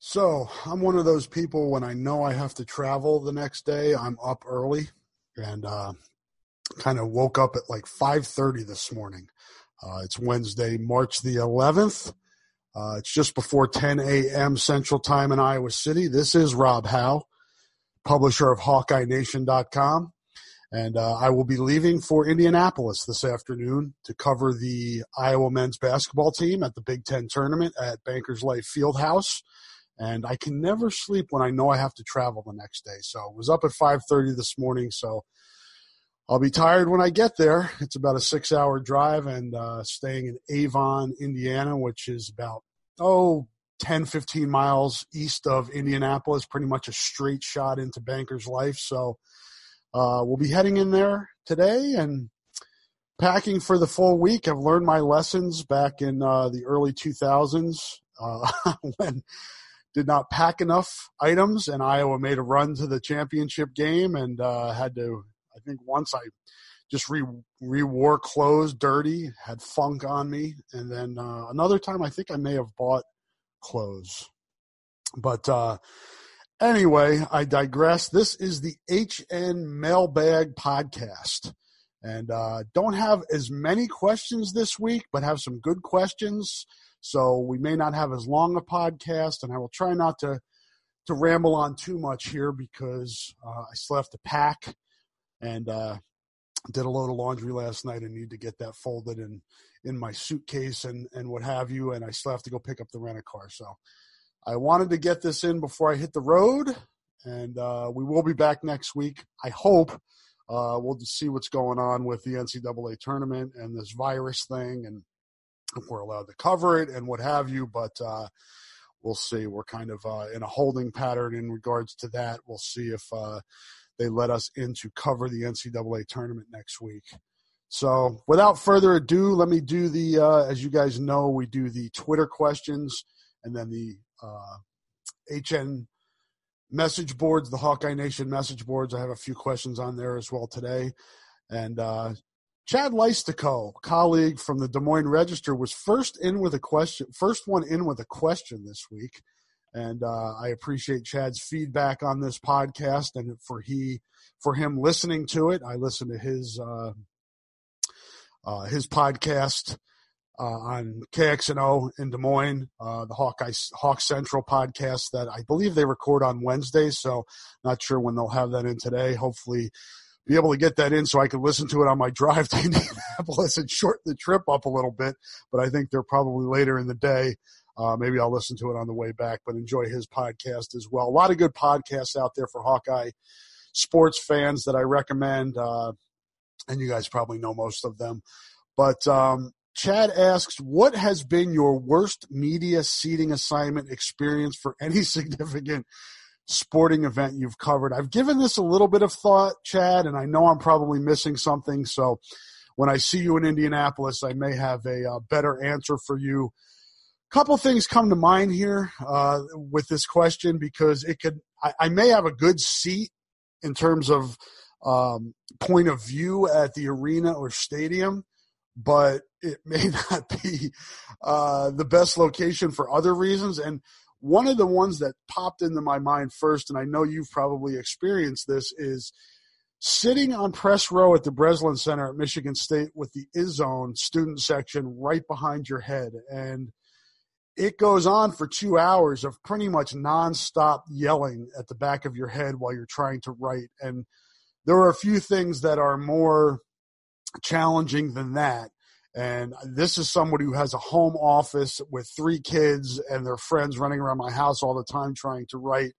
So I'm one of those people when I know I have to travel the next day, I'm up early and uh, kind of woke up at like 5:30 this morning. Uh, it's Wednesday, March the 11th. Uh, it's just before 10 a.m. Central Time in Iowa City. This is Rob Howe, publisher of HawkeyeNation.com, and uh, I will be leaving for Indianapolis this afternoon to cover the Iowa men's basketball team at the Big Ten tournament at Bankers Life Fieldhouse and I can never sleep when I know I have to travel the next day. So I was up at 5:30 this morning, so I'll be tired when I get there. It's about a six-hour drive, and uh, staying in Avon, Indiana, which is about oh 10, 15 miles east of Indianapolis, pretty much a straight shot into Banker's Life. So uh, we'll be heading in there today and packing for the full week. I've learned my lessons back in uh, the early 2000s uh, when did not pack enough items, and Iowa made a run to the championship game and uh, had to. I think once I just re re-wore clothes dirty, had funk on me, and then uh, another time I think I may have bought clothes, but uh, anyway, I digress. This is the HN Mailbag Podcast. And uh, don't have as many questions this week, but have some good questions. So we may not have as long a podcast, and I will try not to to ramble on too much here because uh, I still have to pack and uh, did a load of laundry last night and need to get that folded in in my suitcase and and what have you, and I still have to go pick up the rent a car. So I wanted to get this in before I hit the road, and uh, we will be back next week. I hope. Uh, we'll see what's going on with the NCAA tournament and this virus thing, and if we're allowed to cover it and what have you. But uh, we'll see. We're kind of uh, in a holding pattern in regards to that. We'll see if uh, they let us in to cover the NCAA tournament next week. So, without further ado, let me do the. Uh, as you guys know, we do the Twitter questions and then the HN uh, message boards, the Hawkeye Nation message boards. I have a few questions on there as well today. And uh, Chad Leistico, colleague from the Des Moines Register, was first in with a question, first one in with a question this week, and uh, I appreciate Chad's feedback on this podcast and for he for him listening to it. I listened to his uh, uh, his podcast uh, on KXNO in Des Moines, uh, the Hawkeye Hawk Central podcast that I believe they record on Wednesdays. So not sure when they'll have that in today. Hopefully be able to get that in so I could listen to it on my drive to Indianapolis and shorten the trip up a little bit. But I think they're probably later in the day. Uh, maybe I'll listen to it on the way back, but enjoy his podcast as well. A lot of good podcasts out there for Hawkeye sports fans that I recommend. Uh, and you guys probably know most of them. But um, Chad asks, what has been your worst media seating assignment experience for any significant sporting event you've covered. I've given this a little bit of thought, Chad, and I know I'm probably missing something. So when I see you in Indianapolis, I may have a uh, better answer for you. A couple things come to mind here uh, with this question because it could. I, I, may have a good seat in terms of um, point of view at the arena or stadium, but it may not be uh, the best location for other reasons. And one of the ones that popped into my mind first, and I know you've probably experienced this, is sitting on press row at the Breslin Center at Michigan State with the Izzone student section right behind your head. And it goes on for two hours of pretty much nonstop yelling at the back of your head while you're trying to write. And there are a few things that are more challenging than that. And this is somebody who has a home office with three kids and their friends running around my house all the time trying to write.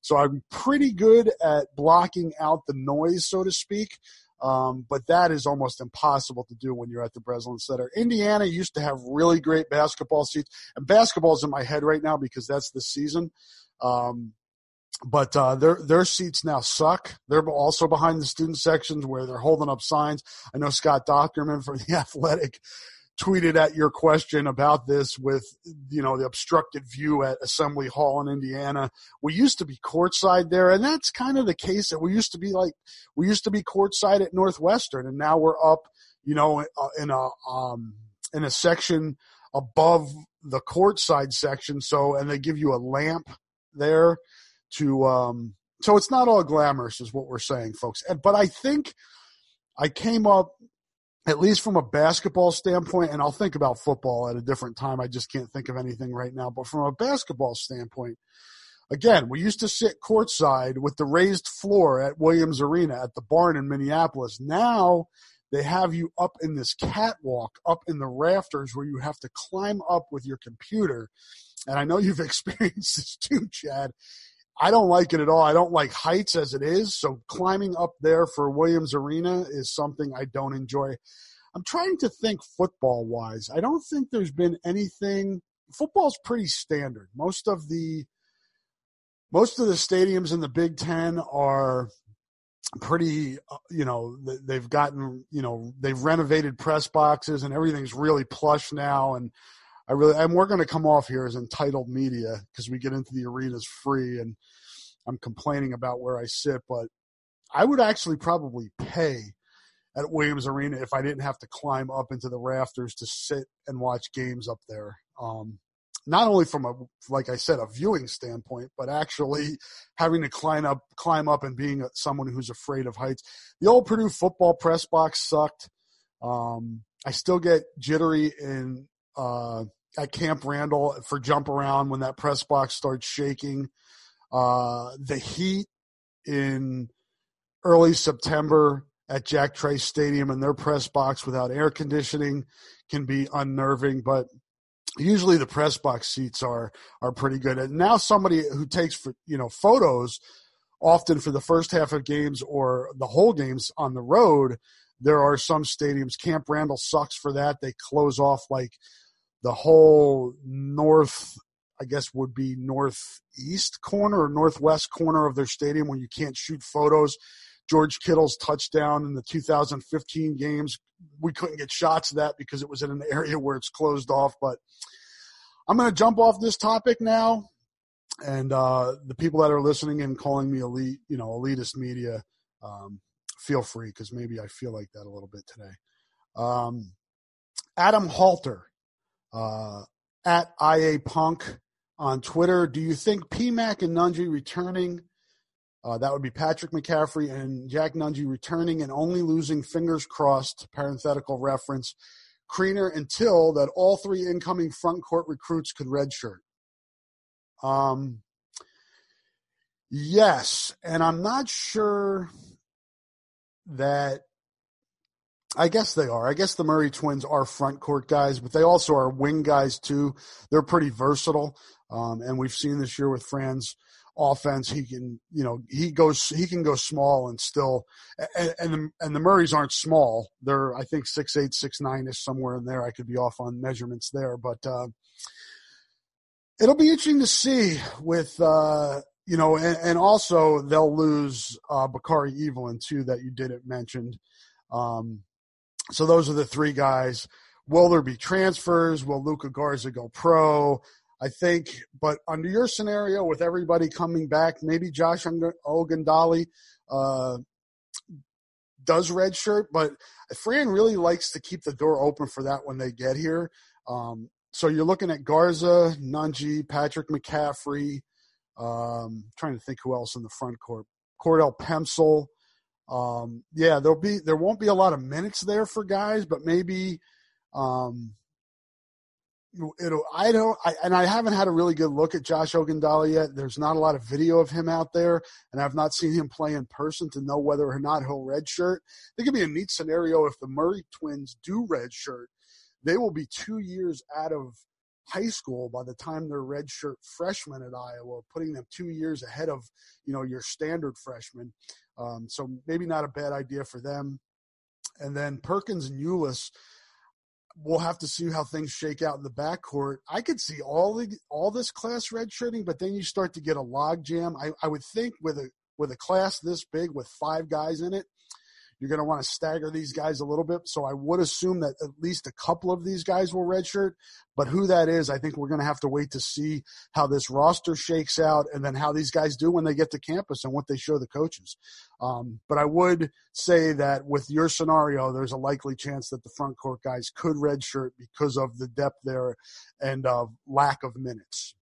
So I'm pretty good at blocking out the noise, so to speak. Um, but that is almost impossible to do when you're at the Breslin Center. Indiana used to have really great basketball seats, and basketball's in my head right now because that's the season. Um, but uh, their their seats now suck. They're also behind the student sections where they're holding up signs. I know Scott Dochterman from the Athletic tweeted at your question about this with you know the obstructed view at Assembly Hall in Indiana. We used to be courtside there, and that's kind of the case that we used to be like we used to be courtside at Northwestern, and now we're up, you know, uh, in a um, in a section above the courtside section. So, and they give you a lamp there to um, so it's not all glamorous, is what we're saying, folks. But I think I came up at least from a basketball standpoint, and I'll think about football at a different time. I just can't think of anything right now. But from a basketball standpoint, again, we used to sit courtside with the raised floor at Williams Arena at the barn in Minneapolis. Now they have you up in this catwalk, up in the rafters where you have to climb up with your computer. And I know you've experienced this too, Chad. I don't like it at all. I don't like heights as it is. So climbing up there for Williams Arena is something I don't enjoy. I'm trying to think football wise. I don't think there's been anything. Football's pretty standard. Most of the most of the stadiums in the Big Ten are pretty. Uh, you know, they've gotten. You know, they've renovated press boxes and everything's really plush now. And I really, and we're going to come off here as entitled media because we get into the arenas free and I'm complaining about where I sit, but I would actually probably pay at Williams Arena if I didn't have to climb up into the rafters to sit and watch games up there. Um, not only from a, like I said, a viewing standpoint, but actually having to climb up, climb up and being someone who's afraid of heights. The old Purdue football press box sucked. Um, I still get jittery in uh, at Camp Randall for jump around when that press box starts shaking. Uh, the heat in early September at Jack Trice Stadium and their press box without air conditioning can be unnerving, but usually the press box seats are are pretty good. And now somebody who takes for you know photos often for the first half of games or the whole games on the road, there are some stadiums. Camp Randall sucks for that. They close off like the whole north, I guess would be northeast corner or northwest corner of their stadium when you can't shoot photos. George Kittle's touchdown in the 2015 games, we couldn't get shots of that because it was in an area where it's closed off. But I'm going to jump off this topic now. And uh, the people that are listening and calling me elite, you know, elitist media, um, feel free because maybe I feel like that a little bit today. Um, Adam Halter uh, at IA Punk on Twitter. Do you think PMAC and Nunge returning? Uh, that would be Patrick McCaffery and Jack Nunge returning and only losing, fingers crossed, parenthetical reference, Kriener until that all three incoming front court recruits could redshirt. Um, yes, and I'm not sure that I guess they are. I guess the Murray twins are front court guys, but they also are wing guys too. They're pretty versatile. Um, and we've seen this year with Fran's offense, he can, you know, he goes, he can go small and still, and, and the, and the Murrays aren't small. They're, I think six, eight, six, nine is somewhere in there. I could be off on measurements there, but, uh, it'll be interesting to see with, uh, you know, and, and also they'll lose, uh, Bakari Evelyn too, that you didn't mention. Um, so those are the three guys. Will there be transfers? Will Luka Garza go pro? I think, but under your scenario with everybody coming back, maybe Josh Ogundele uh, does redshirt, but Fran really likes to keep the door open for that when they get here. Um, so you're looking at Garza, Nunge, Patrick McCaffery. Um, trying to think who else in the front court. Cordell Pemsl. Um, yeah, there'll be there won't be a lot of minutes there for guys, but maybe um, it'll I don't I, and I haven't had a really good look at Josh Ogundele yet. There's not a lot of video of him out there, and I've not seen him play in person to know whether or not he'll redshirt. I think it'd be a neat scenario if the Murray twins do redshirt. They will be two years out of high school by the time they're redshirt freshmen at Iowa, putting them two years ahead of you know your standard freshmen. Um, so maybe not a bad idea for them. And then Perkins and Ulis – we'll have to see how things shake out in the backcourt. I could see all the all this class redshirting, but then you start to get a logjam. I, I would think with a with a class this big with five guys in it, you're going to want to stagger these guys a little bit. So I would assume that at least a couple of these guys will redshirt. But who that is, I think we're going to have to wait to see how this roster shakes out and then how these guys do when they get to campus and what they show the coaches. Um, but I would say that with your scenario, there's a likely chance that the front court guys could redshirt because of the depth there and lack of minutes.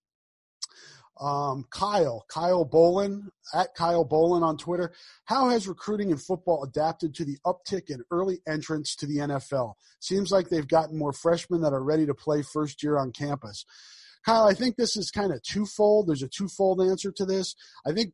Um, Kyle, Kyle Bolin, at Kyle Bolin on Twitter. How has recruiting in football adapted to the uptick in early entrance to the NFL? Seems like they've gotten more freshmen that are ready to play first year on campus. Kyle, I think this is kind of twofold. There's a twofold answer to this. I think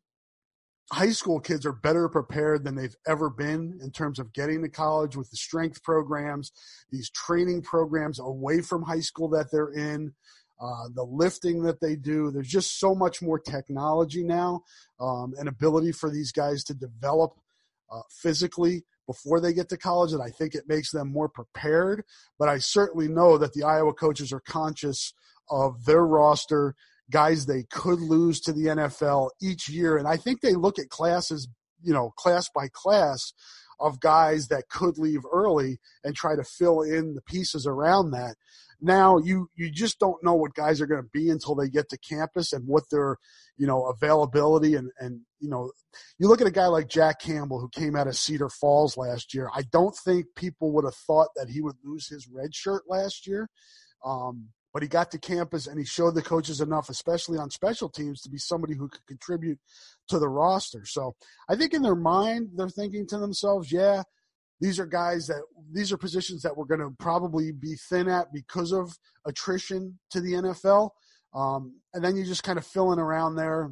high school kids are better prepared than they've ever been in terms of getting to college with the strength programs, these training programs away from high school that they're in uh, the lifting that they do. There's just so much more technology now um, and ability for these guys to develop uh, physically before they get to college, and I think it makes them more prepared. But I certainly know that the Iowa coaches are conscious of their roster, guys they could lose to the NFL each year, and I think they look at classes, you know, class by class of guys that could leave early and try to fill in the pieces around that. Now you you just don't know what guys are going to be until they get to campus and what their you know availability and and you know you look at a guy like Jack Campbell who came out of Cedar Falls last year. I don't think people would have thought that he would lose his red shirt last year. Um, but he got to campus and he showed the coaches enough, especially on special teams, to be somebody who could contribute to the roster. So I think in their mind, they're thinking to themselves, yeah, these are guys that these are positions that we're going to probably be thin at because of attrition to the NFL. Um, and then you just kind of filling around there.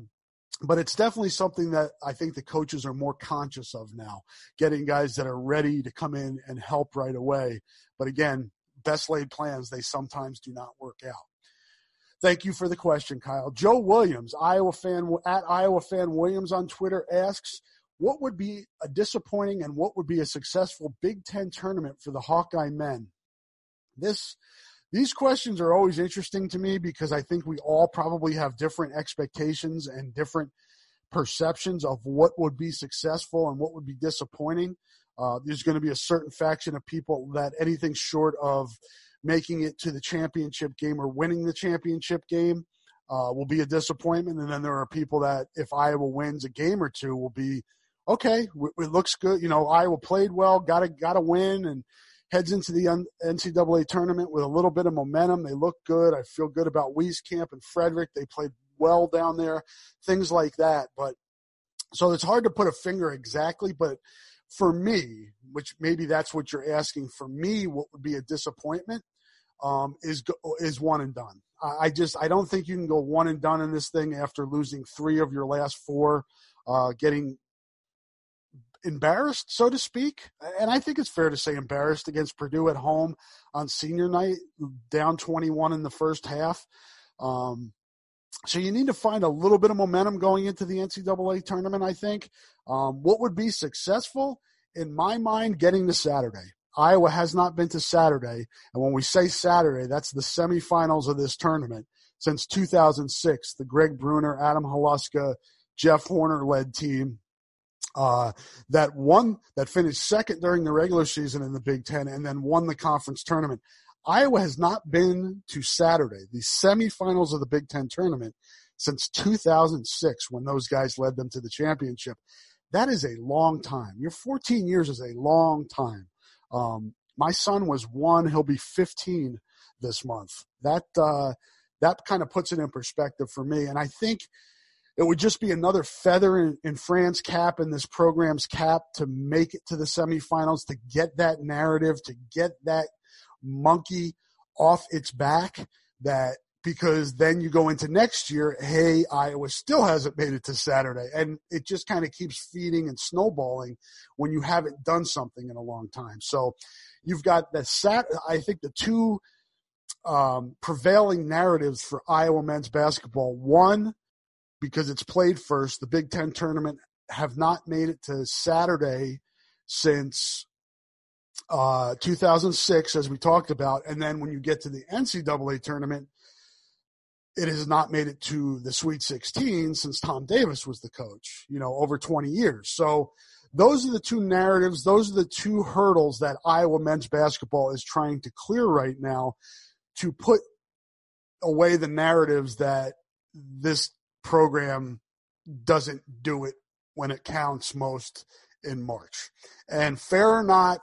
But it's definitely something that I think the coaches are more conscious of now, getting guys that are ready to come in and help right away. But again, best laid plans, they sometimes do not work out. Thank you for the question, Kyle. Joe Williams, Iowa fan at Iowa fan Williams on Twitter asks, what would be a disappointing and what would be a successful Big Ten tournament for the Hawkeye men? This these questions are always interesting to me because I think we all probably have different expectations and different perceptions of what would be successful and what would be disappointing. Uh, there's going to be a certain faction of people that anything short of making it to the championship game or winning the championship game uh, will be a disappointment. And then there are people that if Iowa wins a game or two will be okay, it looks good. You know, Iowa played well, got to got to win, and heads into the NCAA tournament with a little bit of momentum. They look good. I feel good about Wieskamp and Frederick. They played well down there, things like that. But so it's hard to put a finger exactly, but for me, which maybe that's what you're asking, for me, what would be a disappointment um, is is one and done. I just I don't think you can go one and done in this thing after losing three of your last four, uh, getting embarrassed, so to speak. And I think it's fair to say embarrassed against Purdue at home on senior night, down 21 in the first half. Um, so you need to find a little bit of momentum going into the NCAA tournament, I think. Um, what would be successful? In my mind, getting to Saturday. Iowa has not been to Saturday. And when we say Saturday, that's the semifinals of this tournament since 2006. The Greg Brunner, Adam Haluska, Jeff Horner led team uh, that won, that finished second during the regular season in the Big Ten and then won the conference tournament. Iowa has not been to Saturday, the semifinals of the Big Ten tournament, since 2006 when those guys led them to the championship. That is a long time. Your 14 years is a long time. Um, my son was one; he'll be 15 this month. That uh, that kind of puts it in perspective for me, and I think it would just be another feather in, in cap and this program's cap to make it to the semifinals, to get that narrative, to get that monkey off its back. that because then you go into next year, hey, Iowa still hasn't made it to Saturday. And it just kind of keeps feeding and snowballing when you haven't done something in a long time. So you've got the sat, I think the two um, prevailing narratives for Iowa men's basketball. One, because it's played first, the Big Ten tournament have not made it to Saturday since uh, 2006, as we talked about. And then when you get to the NCAA tournament, it has not made it to the Sweet 16 since Tom Davis was the coach, you know, over 20 years. So those are the two narratives. Those are the two hurdles that Iowa men's basketball is trying to clear right now to put away the narratives that this program doesn't do it when it counts most in March. And fair or not,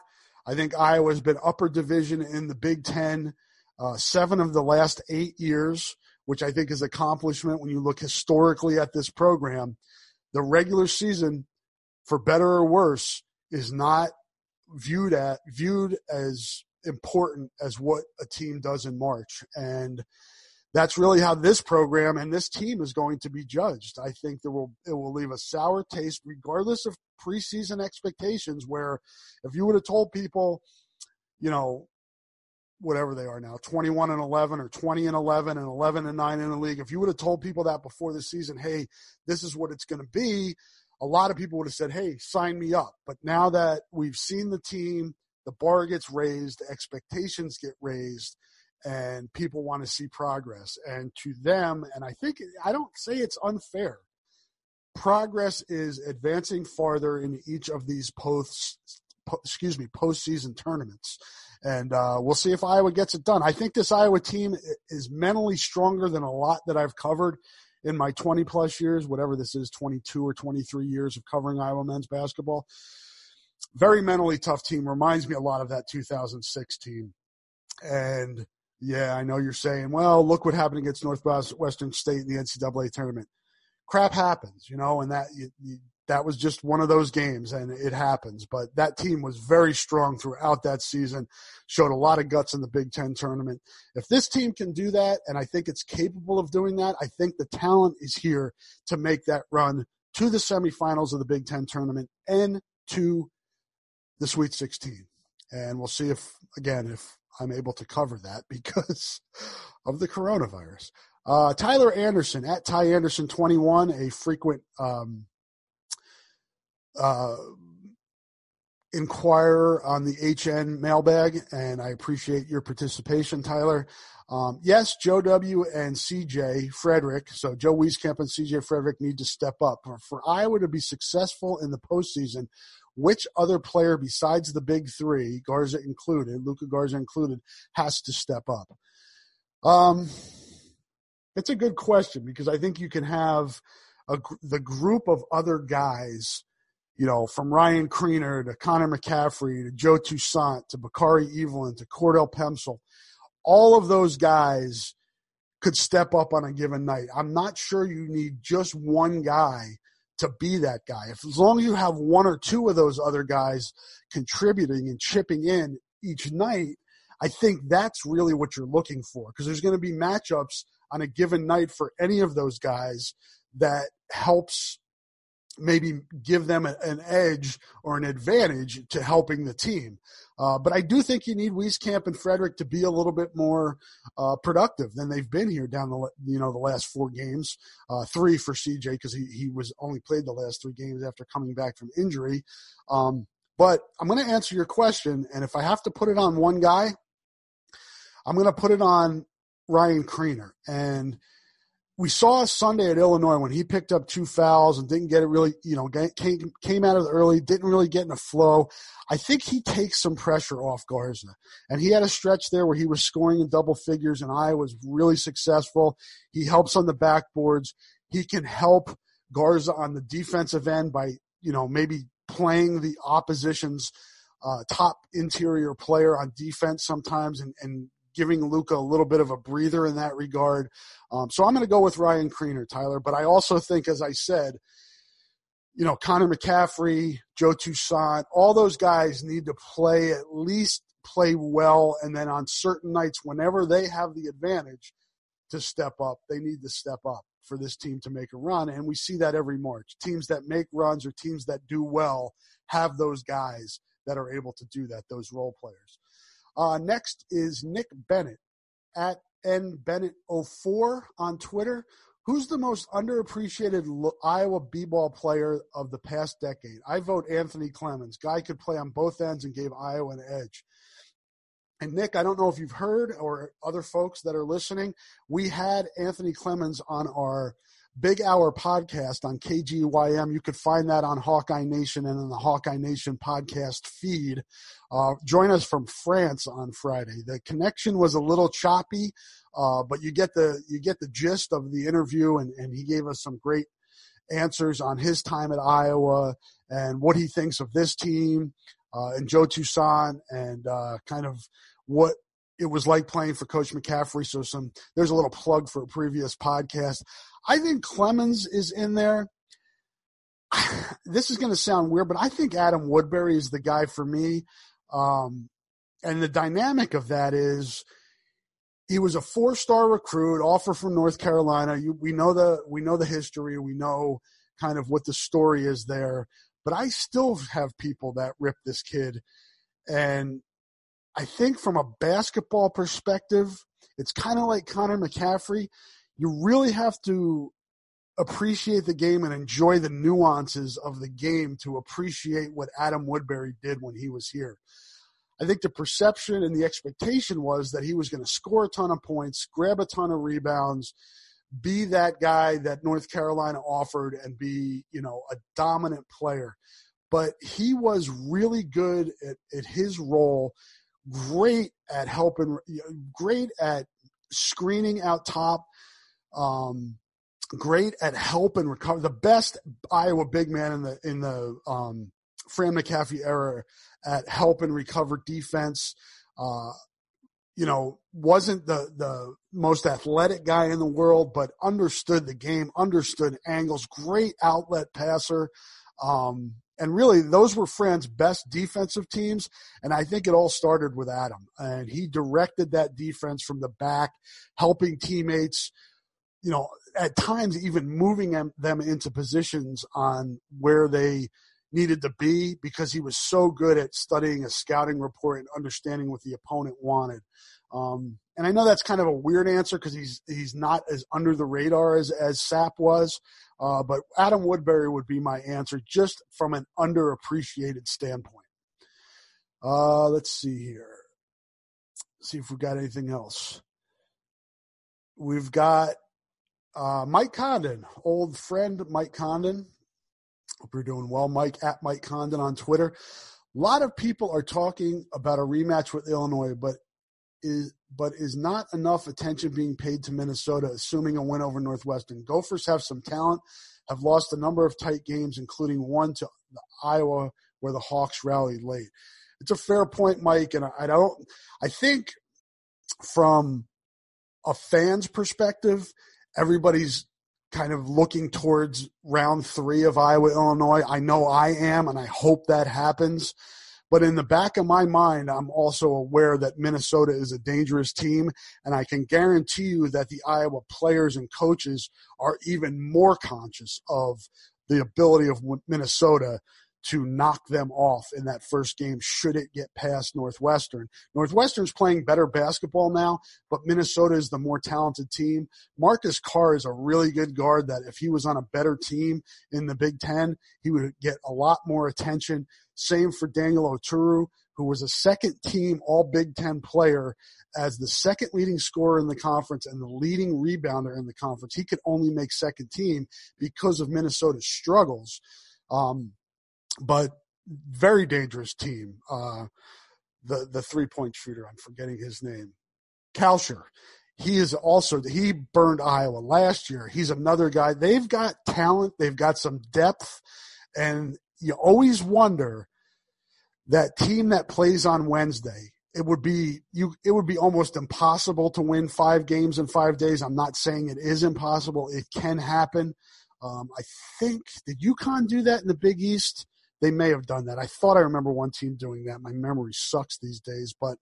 I think Iowa's been upper division in the Big Ten uh, seven of the last eight years, which I think is accomplishment when you look historically at this program. The regular season, for better or worse, is not viewed at viewed as important as what a team does in March. And that's really how this program and this team is going to be judged. I think there will it will leave a sour taste regardless of preseason expectations where if you would have told people, you know, whatever they are now, 21 and 11 or 20 and 11 and 11 and 9 in the league, if you would have told people that before the season, hey, this is what it's going to be, a lot of people would have said, hey, sign me up. But now that we've seen the team, the bar gets raised, the expectations get raised, and people want to see progress. And to them, and I think I don't say it's unfair. Progress is advancing farther in each of these post, excuse me, postseason tournaments, and uh, we'll see if Iowa gets it done. I think this Iowa team is mentally stronger than a lot that I've covered in my 20 plus years, whatever this is, 22 or 23 years of covering Iowa men's basketball very mentally tough team. Reminds me a lot of that 2006 team. And yeah, I know you're saying, well, look what happened against Northwestern State in the NCAA tournament. Crap happens, you know, and that you, you, that was just one of those games, and it happens. But that team was very strong throughout that season, showed a lot of guts in the Big Ten tournament. If this team can do that, and I think it's capable of doing that, I think the talent is here to make that run to the semifinals of the Big Ten tournament and to the Sweet 16. And we'll see if, again, if I'm able to cover that because of the coronavirus. Uh, Tyler Anderson at Ty Anderson 21, a frequent um, uh, inquirer on the HN mailbag, and I appreciate your participation, Tyler. Um, yes, Joe W. and CJ Frederick, so Joe Wieskamp and CJ Frederick need to step up. For Iowa to be successful in the postseason, which other player besides the big three, Garza included, Luka Garza included, has to step up? Um, it's a good question because I think you can have a, the group of other guys, you know, from Ryan Kriener to Connor McCaffery to Joe Toussaint to Bakari Evelyn to Cordell Pemsl. All of those guys could step up on a given night. I'm not sure you need just one guy to be that guy. If as long as you have one or two of those other guys contributing and chipping in each night, I think that's really what you're looking for because there's going to be matchups on a given night for any of those guys that helps maybe give them an edge or an advantage to helping the team. Uh, but I do think you need Wieskamp and Frederick to be a little bit more uh, productive than they've been here down the you know the last four games. Uh, three for CJ because he he was only played the last three games after coming back from injury. Um, but I'm going to answer your question, and if I have to put it on one guy, I'm going to put it on Ryan Kriener and we saw Sunday at Illinois when he picked up two fouls and didn't get it really, you know, came, came out of the early, didn't really get in a flow. I think he takes some pressure off Garza. And he had a stretch there where he was scoring in double figures and I was really successful. He helps on the backboards. He can help Garza on the defensive end by, you know, maybe playing the opposition's uh, top interior player on defense sometimes and, and giving Luka a little bit of a breather in that regard. Um, so I'm going to go with Ryan Kriener, Tyler. But I also think, as I said, you know, Connor McCaffery, Joe Toussaint, all those guys need to play at least play well. And then on certain nights, whenever they have the advantage, to step up, they need to step up for this team to make a run. And we see that every March. Teams that make runs or teams that do well have those guys that are able to do that, those role players. Uh, next is Nick Bennett at nbennett04 on Twitter. Who's the most underappreciated Iowa b-ball player of the past decade? I vote Anthony Clemmons. Guy could play on both ends and gave Iowa an edge. And Nick, I don't know if you've heard or other folks that are listening, we had Anthony Clemmons on our Big Hour podcast on KGYM. You could find that on Hawkeye Nation and in the Hawkeye Nation podcast feed. Uh, join us from France on Friday. The connection was a little choppy, uh, but you get the you get the gist of the interview, and, and he gave us some great answers on his time at Iowa and what he thinks of this team uh, and Joe Toussaint and uh, kind of what it was like playing for Coach McCaffery. So some there's a little plug for a previous podcast. I think Clemmons is in there. This is going to sound weird, but I think Adam Woodbury is the guy for me. Um, and the dynamic of that is he was a four-star recruit, offer from North Carolina. You, we know the we know the history. We know kind of what the story is there. But I still have people that rip this kid, and I think from a basketball perspective, it's kind of like Connor McCaffery. You really have to appreciate the game and enjoy the nuances of the game to appreciate what Adam Woodbury did when he was here. I think the perception and the expectation was that he was going to score a ton of points, grab a ton of rebounds, be that guy that North Carolina offered and be, you know, a dominant player. But he was really good at, at his role great at helping, great at screening out top, um, great at helping recover. The best Iowa big man in the in the um, Fran McCaffery era at helping recover defense. Uh, you know, wasn't the the most athletic guy in the world, but understood the game, understood angles. Great outlet passer. Um, and really those were Fran's best defensive teams. And I think it all started with Adam. And he directed that defense from the back, helping teammates, you know, at times even moving them, into positions on where they needed to be because he was so good at studying a scouting report and understanding what the opponent wanted. Um, and I know that's kind of a weird answer because he's he's not as under the radar as as Sapp was, uh, but Adam Woodbury would be my answer just from an underappreciated standpoint. Uh, let's see here. see if we've got anything else. We've got uh, Mike Condon, old friend Mike Condon. Hope you're doing well, Mike at Mike Condon on Twitter. A lot of people are talking about a rematch with Illinois, but is but is not enough attention being paid to Minnesota, assuming a win over Northwestern. Gophers have some talent, have lost a number of tight games, including one to Iowa where the Hawks rallied late. It's a fair point, Mike, and I don't. I think from a fan's perspective, everybody's kind of looking towards round three of Iowa Illinois. I know I am, and I hope that happens. But in the back of my mind, I'm also aware that Minnesota is a dangerous team, and I can guarantee you that the Iowa players and coaches are even more conscious of the ability of Minnesota to knock them off in that first game should it get past Northwestern. Northwestern's playing better basketball now, but Minnesota is the more talented team. Marcus Carr is a really good guard that if he was on a better team in the Big Ten, he would get a lot more attention. Same for Daniel Oturu, who was a second team All Big Ten player as the second leading scorer in the conference and the leading rebounder in the conference. He could only make second team because of Minnesota's struggles. Um, but very dangerous team. Uh, the the three point shooter, I'm forgetting his name, Kalscheur. He is also he burned Iowa last year. He's another guy. They've got talent. They've got some depth, and you always wonder that team that plays on Wednesday. It would be you. It would be almost impossible to win five games in five days. I'm not saying it is impossible. It can happen. Um, I think did UConn do that in the Big East? They may have done that. I thought I remember one team doing that. My memory sucks these days, but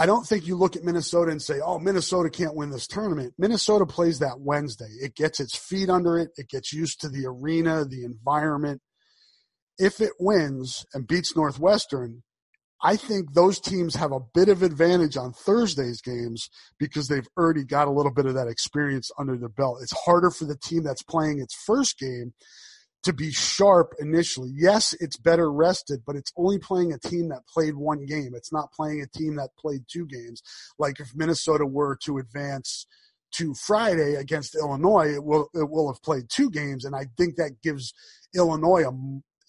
I don't think you look at Minnesota and say, oh, Minnesota can't win this tournament. Minnesota plays that Wednesday. It gets its feet under it. It gets used to the arena, the environment. If it wins and beats Northwestern, I think those teams have a bit of advantage on Thursday's games because they've already got a little bit of that experience under their belt. It's harder for the team that's playing its first game to be sharp initially. Yes, it's better rested, but it's only playing a team that played one game. It's not playing a team that played two games. Like if Minnesota were to advance to Friday against Illinois, it will it will have played two games, and I think that gives Illinois a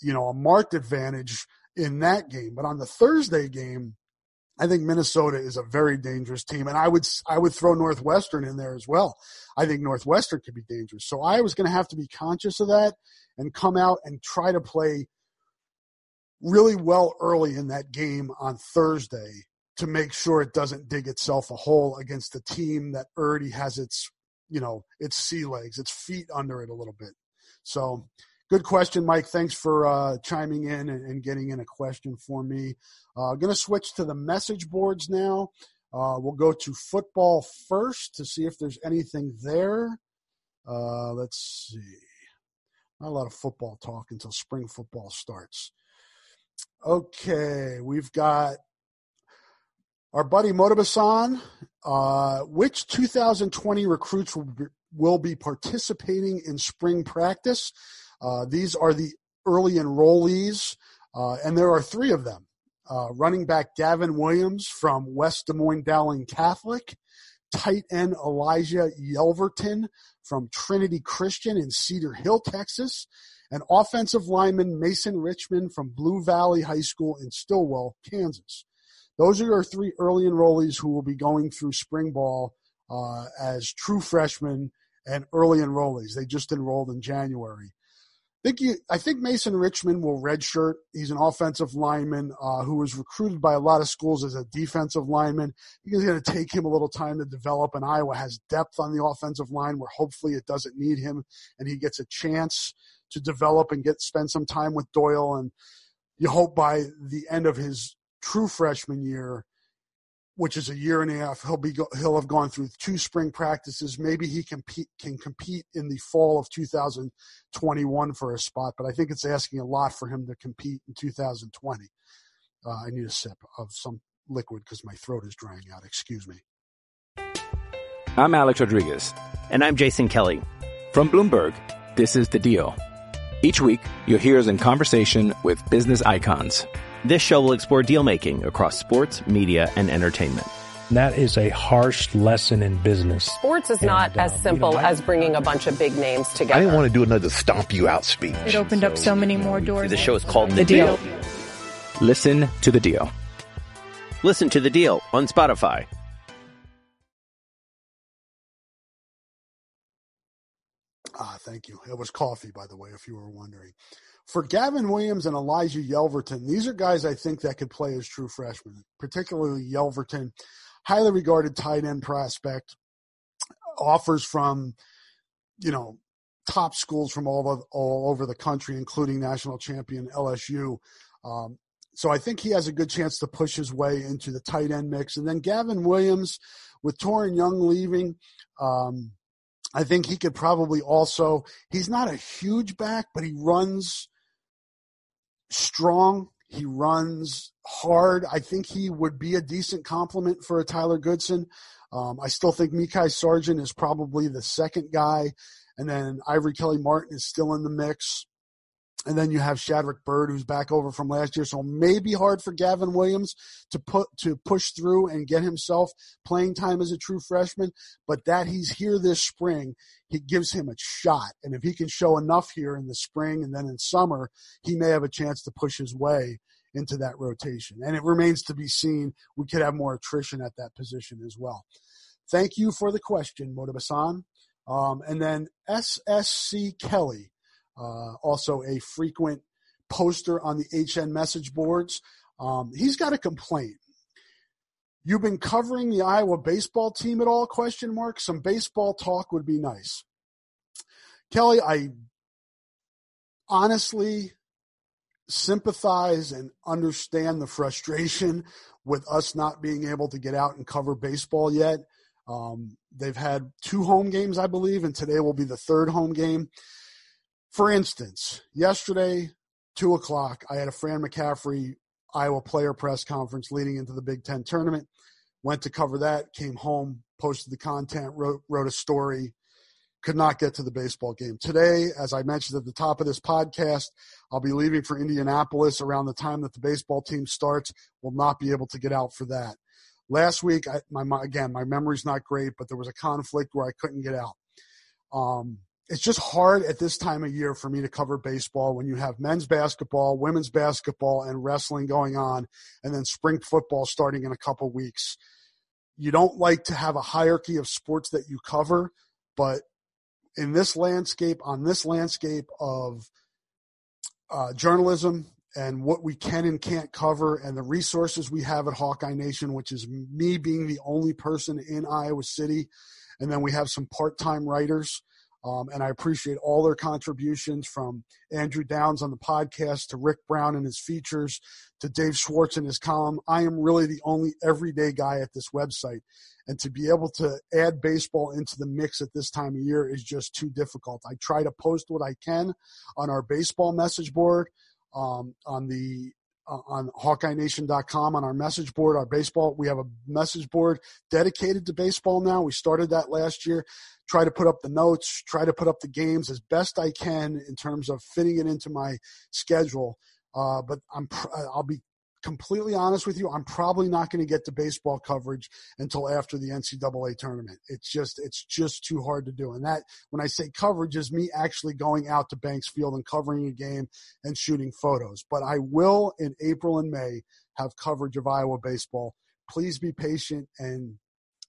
you know a marked advantage in that game. But on the Thursday game, I think Minnesota is a very dangerous team, and I would I would throw Northwestern in there as well. I think Northwestern could be dangerous, so I was going to have to be conscious of that and come out and try to play really well early in that game on Thursday to make sure it doesn't dig itself a hole against a team that already has its you know its sea legs, its feet under it a little bit. So Good question, Mike. Thanks for uh, chiming in and, and, getting in a question for me. Uh, going to switch to the message boards now. Uh, we'll go to football first to see if there's anything there. Uh, let's see. Not a lot of football talk until spring football starts. Okay, we've got our buddy Motobasan. Uh, which 2020 recruits will be, will be participating in spring practice? Uh, these are the early enrollees, uh, and there are three of them. Uh, running back Gavin Williams from West Des Moines Dowling Catholic, tight end Elijah Yelverton from Trinity Christian in Cedar Hill, Texas, and offensive lineman Mason Richmond from Blue Valley High School in Stilwell, Kansas. Those are your three early enrollees who will be going through spring ball uh, as true freshmen and early enrollees. They just enrolled in January think you, I think Mason Richmond will redshirt. He's an offensive lineman uh, who was recruited by a lot of schools as a defensive lineman. It's going to take him a little time to develop, and Iowa has depth on the offensive line where hopefully it doesn't need him, and he gets a chance to develop and get spend some time with Doyle. And you hope by the end of his true freshman year, which is a year and a half. He'll be he'll have gone through two spring practices. Maybe he compete can compete in the fall of 2021 for a spot, but I think it's asking a lot for him to compete in 2020. Uh, I need a sip of some liquid because my throat is drying out. Excuse me. I'm Alex Rodriguez, and I'm Jason Kelly from Bloomberg. This is the Deal. Each week, you'll hear us in conversation with business icons. This show will explore deal making across sports, media, and entertainment. That is a harsh lesson in business. Sports is and, not uh, as simple you know, as bringing a bunch of big names together. I didn't want to do another stomp you out speech. It opened so, up so many more doors. The show is called The, the deal. deal. Listen to the deal. Listen to the deal on Spotify. Ah, thank you. It was coffee, by the way, if you were wondering for Gavin Williams and Elijah Yelverton, these are guys I think that could play as true freshmen, particularly Yelverton, highly regarded tight end prospect, offers from, you know, top schools from all, of, all over the country, including national champion LSU. Um, so I think he has a good chance to push his way into the tight end mix. And then Gavin Williams, with Toren Young leaving, um, I think he could probably also. He's not a huge back, but he runs strong. He runs hard. I think he would be a decent complement for a Tyler Goodson. Um, I still think Mekhi Sargent is probably the second guy. And then Ivory Kelly Martin is still in the mix. And then you have Shadrick Byrd, who's back over from last year. So maybe hard for Gavin Williams to put to push through and get himself playing time as a true freshman. But that he's here this spring, he gives him a shot. And if he can show enough here in the spring and then in summer, he may have a chance to push his way into that rotation. And it remains to be seen. We could have more attrition at that position as well. Thank you for the question, Motobasan. Um, and then SSC Kelly uh, also a frequent poster on the HN message boards. Um, he's got a complaint. You've been covering the Iowa baseball team at all? Question mark. Some baseball talk would be nice. Kelly, I honestly sympathize and understand the frustration with us not being able to get out and cover baseball yet. Um, they've had two home games, I believe, and today will be the third home game. For instance, yesterday, two o'clock, I had a Fran McCaffery Iowa player press conference leading into the Big Ten tournament. Went to cover that, came home, posted the content, wrote wrote a story, could not get to the baseball game. Today, as I mentioned at the top of this podcast, I'll be leaving for Indianapolis around the time that the baseball team starts. Will not be able to get out for that. Last week, I, my again, my memory's not great, but there was a conflict where I couldn't get out. Um, it's just hard at this time of year for me to cover baseball when you have men's basketball, women's basketball, and wrestling going on, and then spring football starting in a couple weeks. You don't like to have a hierarchy of sports that you cover, but in this landscape, on this landscape of uh, journalism and what we can and can't cover, and the resources we have at Hawkeye Nation, which is me being the only person in Iowa City, and then we have some part-time writers. Um, and I appreciate all their contributions from Andrew Downs on the podcast to Rick Brown and his features to Dave Schwartz in his column. I am really the only everyday guy at this website. And to be able to add baseball into the mix at this time of year is just too difficult. I try to post what I can on our baseball message board, um, on the on HawkeyeNation.com on our message board, our baseball. We have a message board dedicated to baseball now. We started that last year. Try to put up the notes, try to put up the games as best I can in terms of fitting it into my schedule. Uh, but I'm I'll be completely honest with you, I'm probably not going to get to baseball coverage until after the NCAA tournament. It's just it's just too hard to do. And that when I say coverage is me actually going out to Banks Field and covering a game and shooting photos. But I will in April and May have coverage of Iowa baseball. Please be patient and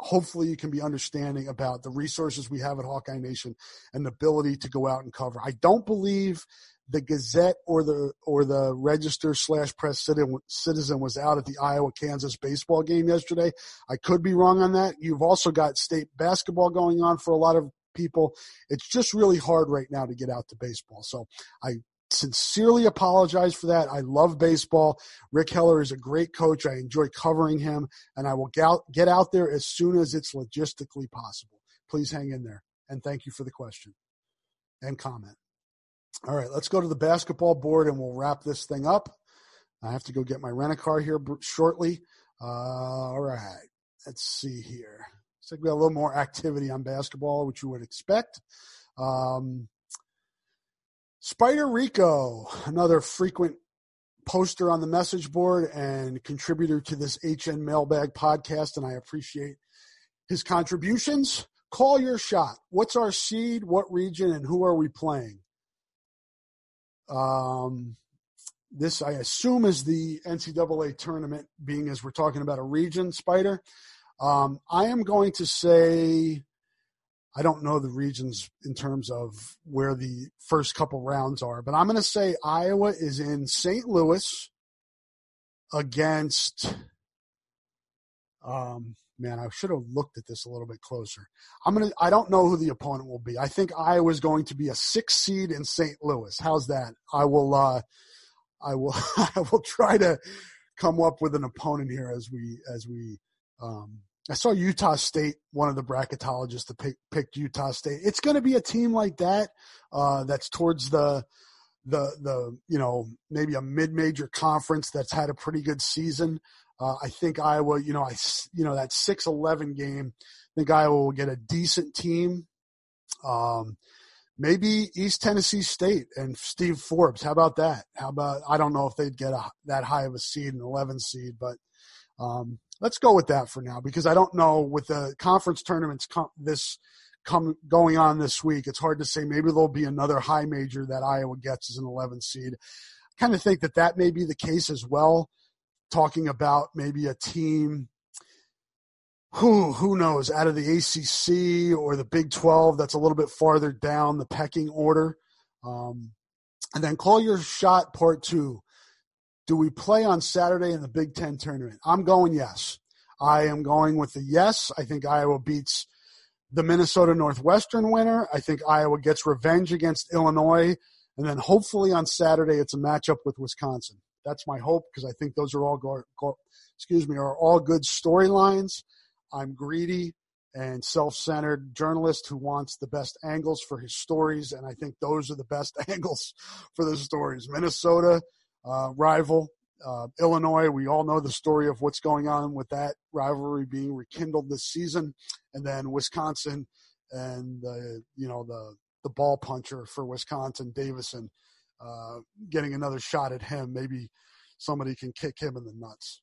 hopefully you can be understanding about the resources we have at Hawkeye Nation and the ability to go out and cover. I don't believe the Gazette or the or the Register slash Press Citizen was out at the Iowa Kansas baseball game yesterday. I could be wrong on that. You've also got state basketball going on for a lot of people. It's just really hard right now to get out to baseball. So I sincerely apologize for that. I love baseball. Rick Heller is a great coach. I enjoy covering him, and I will get out there as soon as it's logistically possible. Please hang in there, and thank you for the question and comment. All right, let's go to the basketball board and we'll wrap this thing up. I have to go get my rent a car here shortly. Uh, all right, let's see here. Looks like we got a little more activity on basketball, which you would expect. Um, Spider Rico, another frequent poster on the message board and contributor to this HN Mailbag podcast, and I appreciate his contributions. Call your shot. What's our seed? What region? And who are we playing? Um, this, I assume, is the NCAA tournament, being as we're talking about a region, Spider. Um, I am going to say, I don't know the regions in terms of where the first couple rounds are, but I'm going to say Iowa is in St. Louis against um, man, I should have looked at this a little bit closer. I'm gonna. I don't know who the opponent will be. I think Iowa's going to be a six seed in St. Louis. How's that? I will. Uh, I will. I will try to come up with an opponent here as we as we. Um, I saw Utah State. One of the bracketologists that pick, picked Utah State. It's going to be a team like that. Uh, that's towards the the the you know maybe a mid major conference that's had a pretty good season. Uh, I think Iowa, you know, I you know that six eleven game. I think Iowa will get a decent team. Um, maybe East Tennessee State and Steve Forbes. How about that? How about I don't know if they'd get a, that high of a seed, an 11 seed, but um, let's go with that for now because I don't know with the conference tournaments com- this come going on this week. It's hard to say. Maybe there'll be another high major that Iowa gets as an 11 seed. I kind of think that that may be the case as well talking about maybe a team who who knows out of the ACC or the Big 12 that's a little bit farther down the pecking order. Um, and then call your shot part two. Do we play on Saturday in the Big Ten tournament? I'm going yes. I am going with the yes. I think Iowa beats the Minnesota Northwestern winner. I think Iowa gets revenge against Illinois And then hopefully on Saturday, it's a matchup with Wisconsin. That's my hope because I think those are all, go, go, excuse me, are all good storylines. I'm greedy and self-centered journalist who wants the best angles for his stories, and I think those are the best angles for the stories. Minnesota uh, rival, uh, Illinois. We all know the story of what's going on with that rivalry being rekindled this season, and then Wisconsin and the you know the the ball puncher for Wisconsin, Davison, uh, getting another shot at him. Maybe somebody can kick him in the nuts.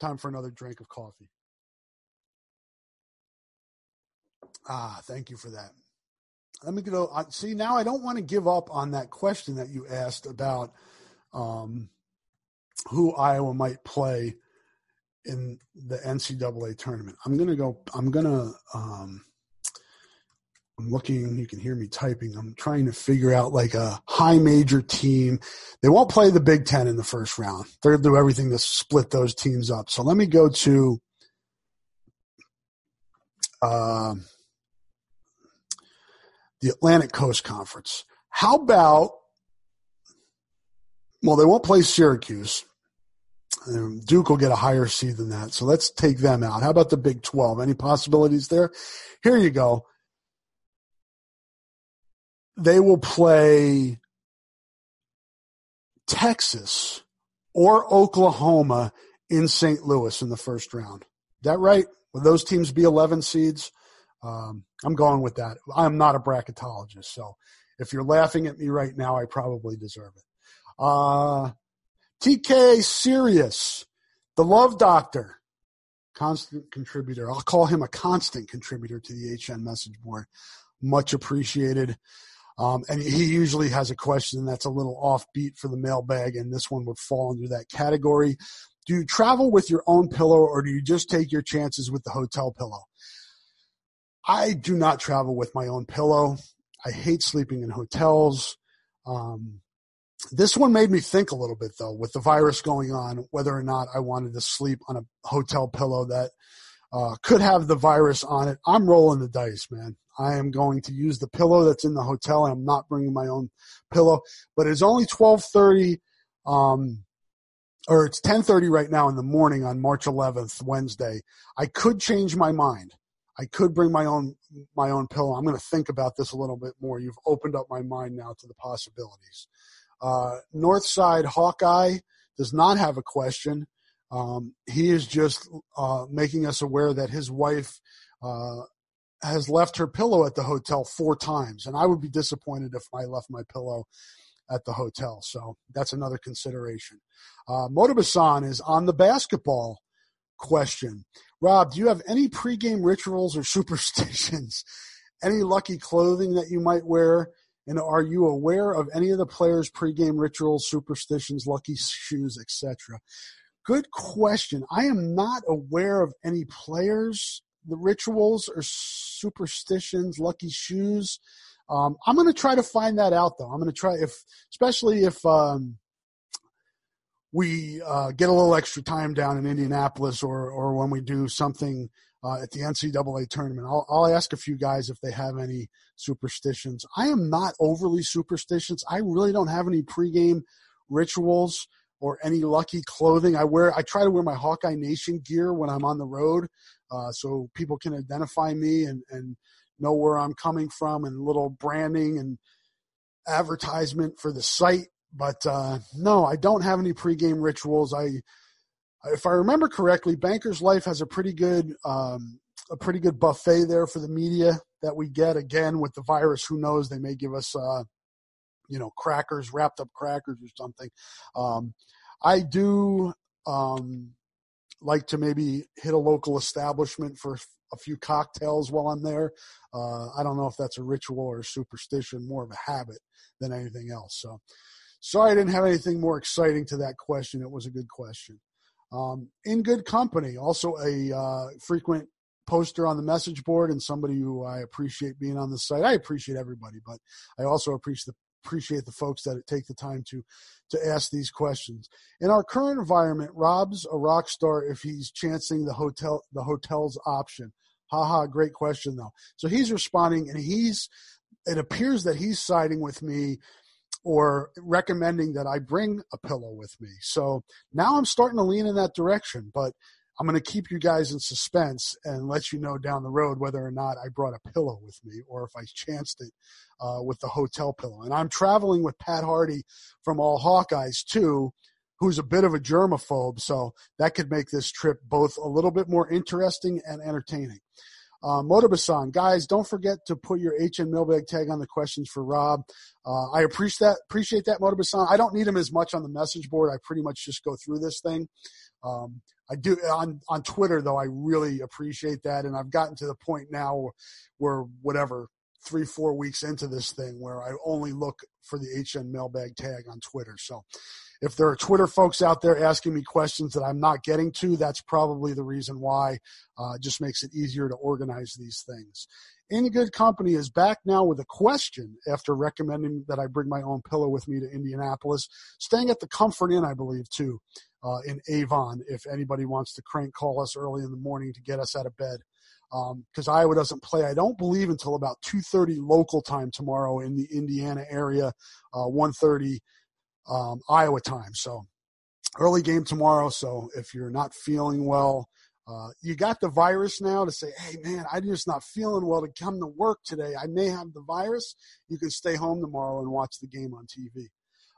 Time for another drink of coffee. Ah, thank you for that. Let me go. See, now I don't want to give up on that question that you asked about um, who Iowa might play in the NCAA tournament. I'm gonna go. I'm gonna. Um, I'm looking. You can hear me typing. I'm trying to figure out like a high major team. They won't play the Big Ten in the first round. They'll do everything to split those teams up. So let me go to. Uh, the Atlantic Coast Conference. How about, well, they won't play Syracuse. Um, Duke will get a higher seed than that. So let's take them out. How about the Big 12? Any possibilities there? Here you go. They will play Texas or Oklahoma in St. Louis in the first round. Is that right? Will those teams be 11 seeds? Um, I'm going with that. I'm not a bracketologist, so if you're laughing at me right now, I probably deserve it. Uh, TK Sirius, the Love Doctor, constant contributor. I'll call him a constant contributor to the HN message board. Much appreciated. Um, and he usually has a question that's a little offbeat for the mailbag, and this one would fall under that category. Do you travel with your own pillow, or do you just take your chances with the hotel pillow? I do not travel with my own pillow. I hate sleeping in hotels. Um, this one made me think a little bit though, with the virus going on, whether or not I wanted to sleep on a hotel pillow that uh, could have the virus on it. I'm rolling the dice, man. I am going to use the pillow that's in the hotel, and I'm not bringing my own pillow. But it's only 12:30, um, or it's 10:30 right now in the morning on March 11th, Wednesday. I could change my mind. I could bring my own my own pillow. I'm going to think about this a little bit more. You've opened up my mind now to the possibilities. Uh, Northside Hawkeye does not have a question. Um, he is just uh, making us aware that his wife uh, has left her pillow at the hotel four times, and I would be disappointed if I left my pillow at the hotel. So that's another consideration. Uh, Motobasan is on the basketball question. Rob, do you have any pregame rituals or superstitions? any lucky clothing that you might wear? And are you aware of any of the players' pregame rituals, superstitions, lucky shoes, etc.? Good question. I am not aware of any players, the rituals or superstitions, lucky shoes. Um, I'm going to try to find that out, though. I'm going to try if, especially if um, we uh, get a little extra time down in Indianapolis or or when we do something uh, at the NCAA tournament. I'll, I'll ask a few guys if they have any superstitions. I am not overly superstitious. I really don't have any pregame rituals or any lucky clothing. I wear I try to wear my Hawkeye Nation gear when I'm on the road, uh, so people can identify me and and know where I'm coming from and little branding and advertisement for the site but uh, no, I don't have any pregame rituals. I, if I remember correctly, Banker's Life has a pretty good um, a pretty good buffet there for the media that we get. Again, with the virus, who knows? They may give us, uh, you know, crackers, wrapped up crackers or something. Um, I do um, like to maybe hit a local establishment for a few cocktails while I'm there. Uh, I don't know if that's a ritual or a superstition, more of a habit than anything else. So, Sorry I didn't have anything more exciting to that question. It was a good question. Um, in good company, also a uh, frequent poster on the message board and somebody who I appreciate being on the site. I appreciate everybody, but I also appreciate the appreciate the folks that take the time to to ask these questions. In our current environment, Rob's a rock star if he's chancing the hotel the hotel's option. Haha, great question though. So he's responding and he's it appears that he's siding with me or recommending that I bring a pillow with me. So now I'm starting to lean in that direction, but I'm going to keep you guys in suspense and let you know down the road whether or not I brought a pillow with me or if I chanced it uh, with the hotel pillow. And I'm traveling with Pat Harty from All Hawkeyes too, who's a bit of a germaphobe. So that could make this trip both a little bit more interesting and entertaining. Uh, Motobasan, guys, don't forget to put your HN mailbag tag on the questions for Rob. Uh, I appreciate that. Appreciate that, Motobasan. I don't need him as much on the message board. I pretty much just go through this thing. Um, I do on on Twitter though. I really appreciate that, and I've gotten to the point now where, where whatever three four weeks into this thing where I only look for the HN mailbag tag on Twitter. So if there are Twitter folks out there asking me questions that I'm not getting to, that's probably the reason why. Uh, just makes it easier to organize these things. Any Good Company is back now with a question after recommending that I bring my own pillow with me to Indianapolis. Staying at the Comfort Inn, I believe, too, uh, in Avon, if anybody wants to crank call us early in the morning to get us out of bed. Because um, Iowa doesn't play, I don't believe, until about 2.30 local time tomorrow in the Indiana area, uh, 1.30 um, Iowa time. So early game tomorrow. So if you're not feeling well, uh, you got the virus now to say, hey man, I'm just not feeling well to come to work today. I may have the virus. You can stay home tomorrow and watch the game on TV.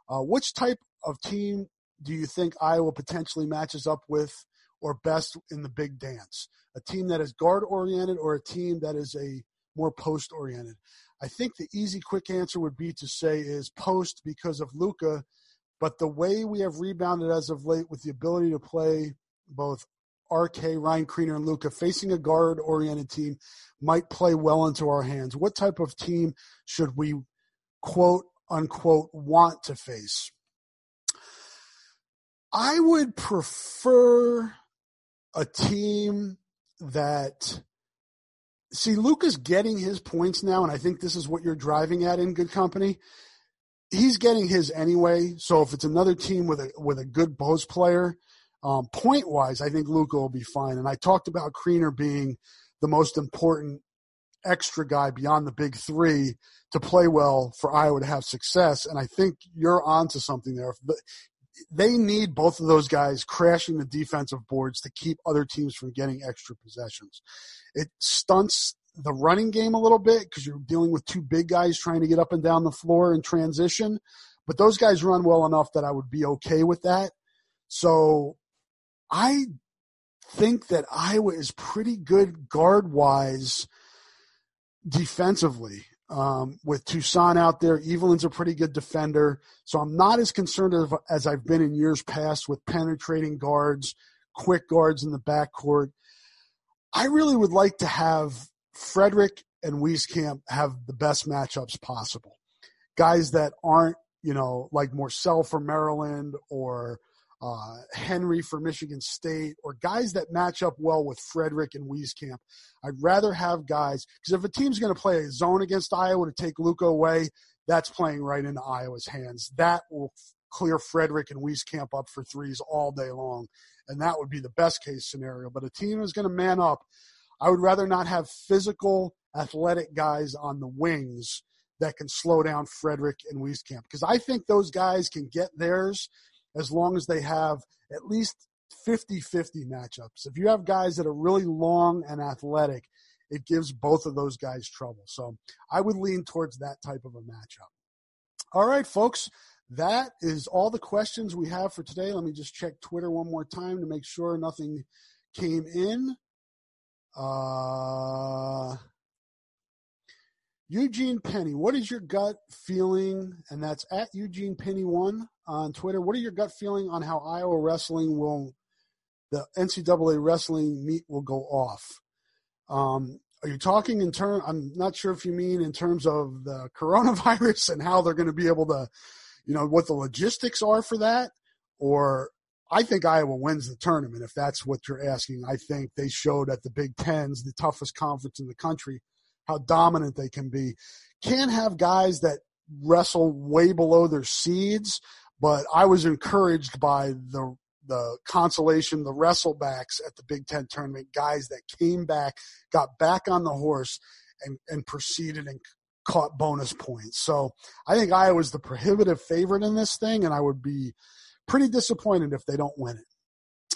Uh, which type of team do you think Iowa potentially matches up with or best in the big dance? A team that is guard oriented or a team that is a more post oriented? I think the easy, quick answer would be to say is post because of Luka, but the way we have rebounded as of late with the ability to play both RK, Ryan Kriener, and Luka facing a guard oriented team might play well into our hands. What type of team should we quote unquote want to face? I would prefer a team that see Luka's getting his points now, and I think this is what you're driving at in good company he's getting his anyway. So if it's another team with a with a good post player, um, point wise, I think Luka will be fine. And I talked about Kriener being the most important extra guy beyond the big three to play well for Iowa to have success. And I think you're onto something there. They need both of those guys crashing the defensive boards to keep other teams from getting extra possessions. It stunts the running game a little bit because you're dealing with two big guys trying to get up and down the floor in transition. But those guys run well enough that I would be okay with that. So I think that Iowa is pretty good guard wise defensively. Um, with Toussaint out there, Evelyn's a pretty good defender. So I'm not as concerned as, I've been in years past with penetrating guards, quick guards in the backcourt. I really would like to have Fredrick and Wieskamp have the best matchups possible. Guys that aren't, you know, like Morsell for Maryland or uh, Henry for Michigan State or guys that match up well with Fredrick and Wieskamp. I'd rather have guys because if a team's going to play a zone against Iowa to take Luka away, that's playing right into Iowa's hands. That will clear Fredrick and Wieskamp up for threes all day long, and that would be the best case scenario. But a team is going to man up I would rather not have physical, athletic guys on the wings that can slow down Fredrick and Wieskamp because I think those guys can get theirs as long as they have at least 50 50 matchups. If you have guys that are really long and athletic, it gives both of those guys trouble. So I would lean towards that type of a matchup. All right, folks. That is all the questions we have for today. Let me just check Twitter one more time to make sure nothing came in. Uh, Eugene Penny, what is your gut feeling? And that's at Eugene Penny one on Twitter. What are your gut feeling on how Iowa wrestling will, the NCAA wrestling meet will go off? Um, are you talking in terms? I'm not sure if you mean in terms of the coronavirus and how they're going to be able to, you know, what the logistics are for that, or I think Iowa wins the tournament if that's what you're asking. I think they showed at the Big Tens, the toughest conference in the country, how dominant they can be. Can't have guys that wrestle way below their seeds, but I was encouraged by the the consolation, the wrestlebacks at the Big Ten tournament, guys that came back, got back on the horse, and and proceeded and caught bonus points. So I think Iowa's the prohibitive favorite in this thing, and I would be pretty disappointed if they don't win it.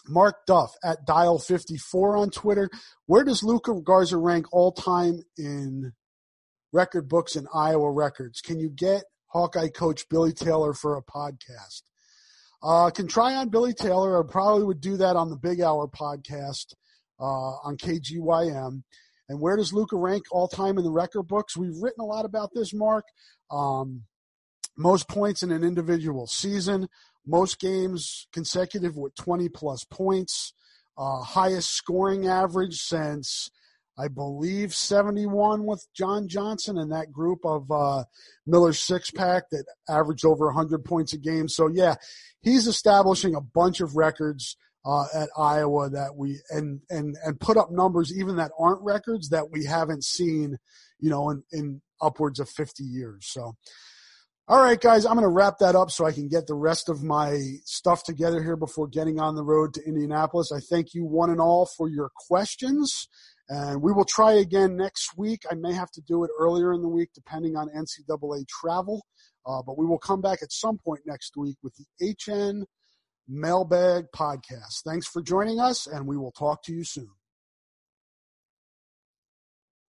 Mark Duff at Dial54 on Twitter. Where does Luka Garza rank all time in record books and Iowa records? Can you get Hawkeye coach Billy Taylor for a podcast? Uh, can try on Billy Taylor. I probably would do that on the Big Hour podcast uh, on KGYM. And where does Luka rank all time in the record books? We've written a lot about this, Mark. Um, most points in an individual season, most games consecutive with 20 plus points, uh, highest scoring average since I believe 71 with John Johnson and that group of uh, Miller six pack that averaged over 100 points a game. So yeah, he's establishing a bunch of records uh, at Iowa that we and and and put up numbers even that aren't records that we haven't seen, you know, in, in upwards of 50 years. So. All right, guys, I'm going to wrap that up so I can get the rest of my stuff together here before getting on the road to Indianapolis. I thank you one and all for your questions. And we will try again next week. I may have to do it earlier in the week depending on NCAA travel. Uh, but we will come back at some point next week with the HN Mailbag Podcast. Thanks for joining us, and we will talk to you soon.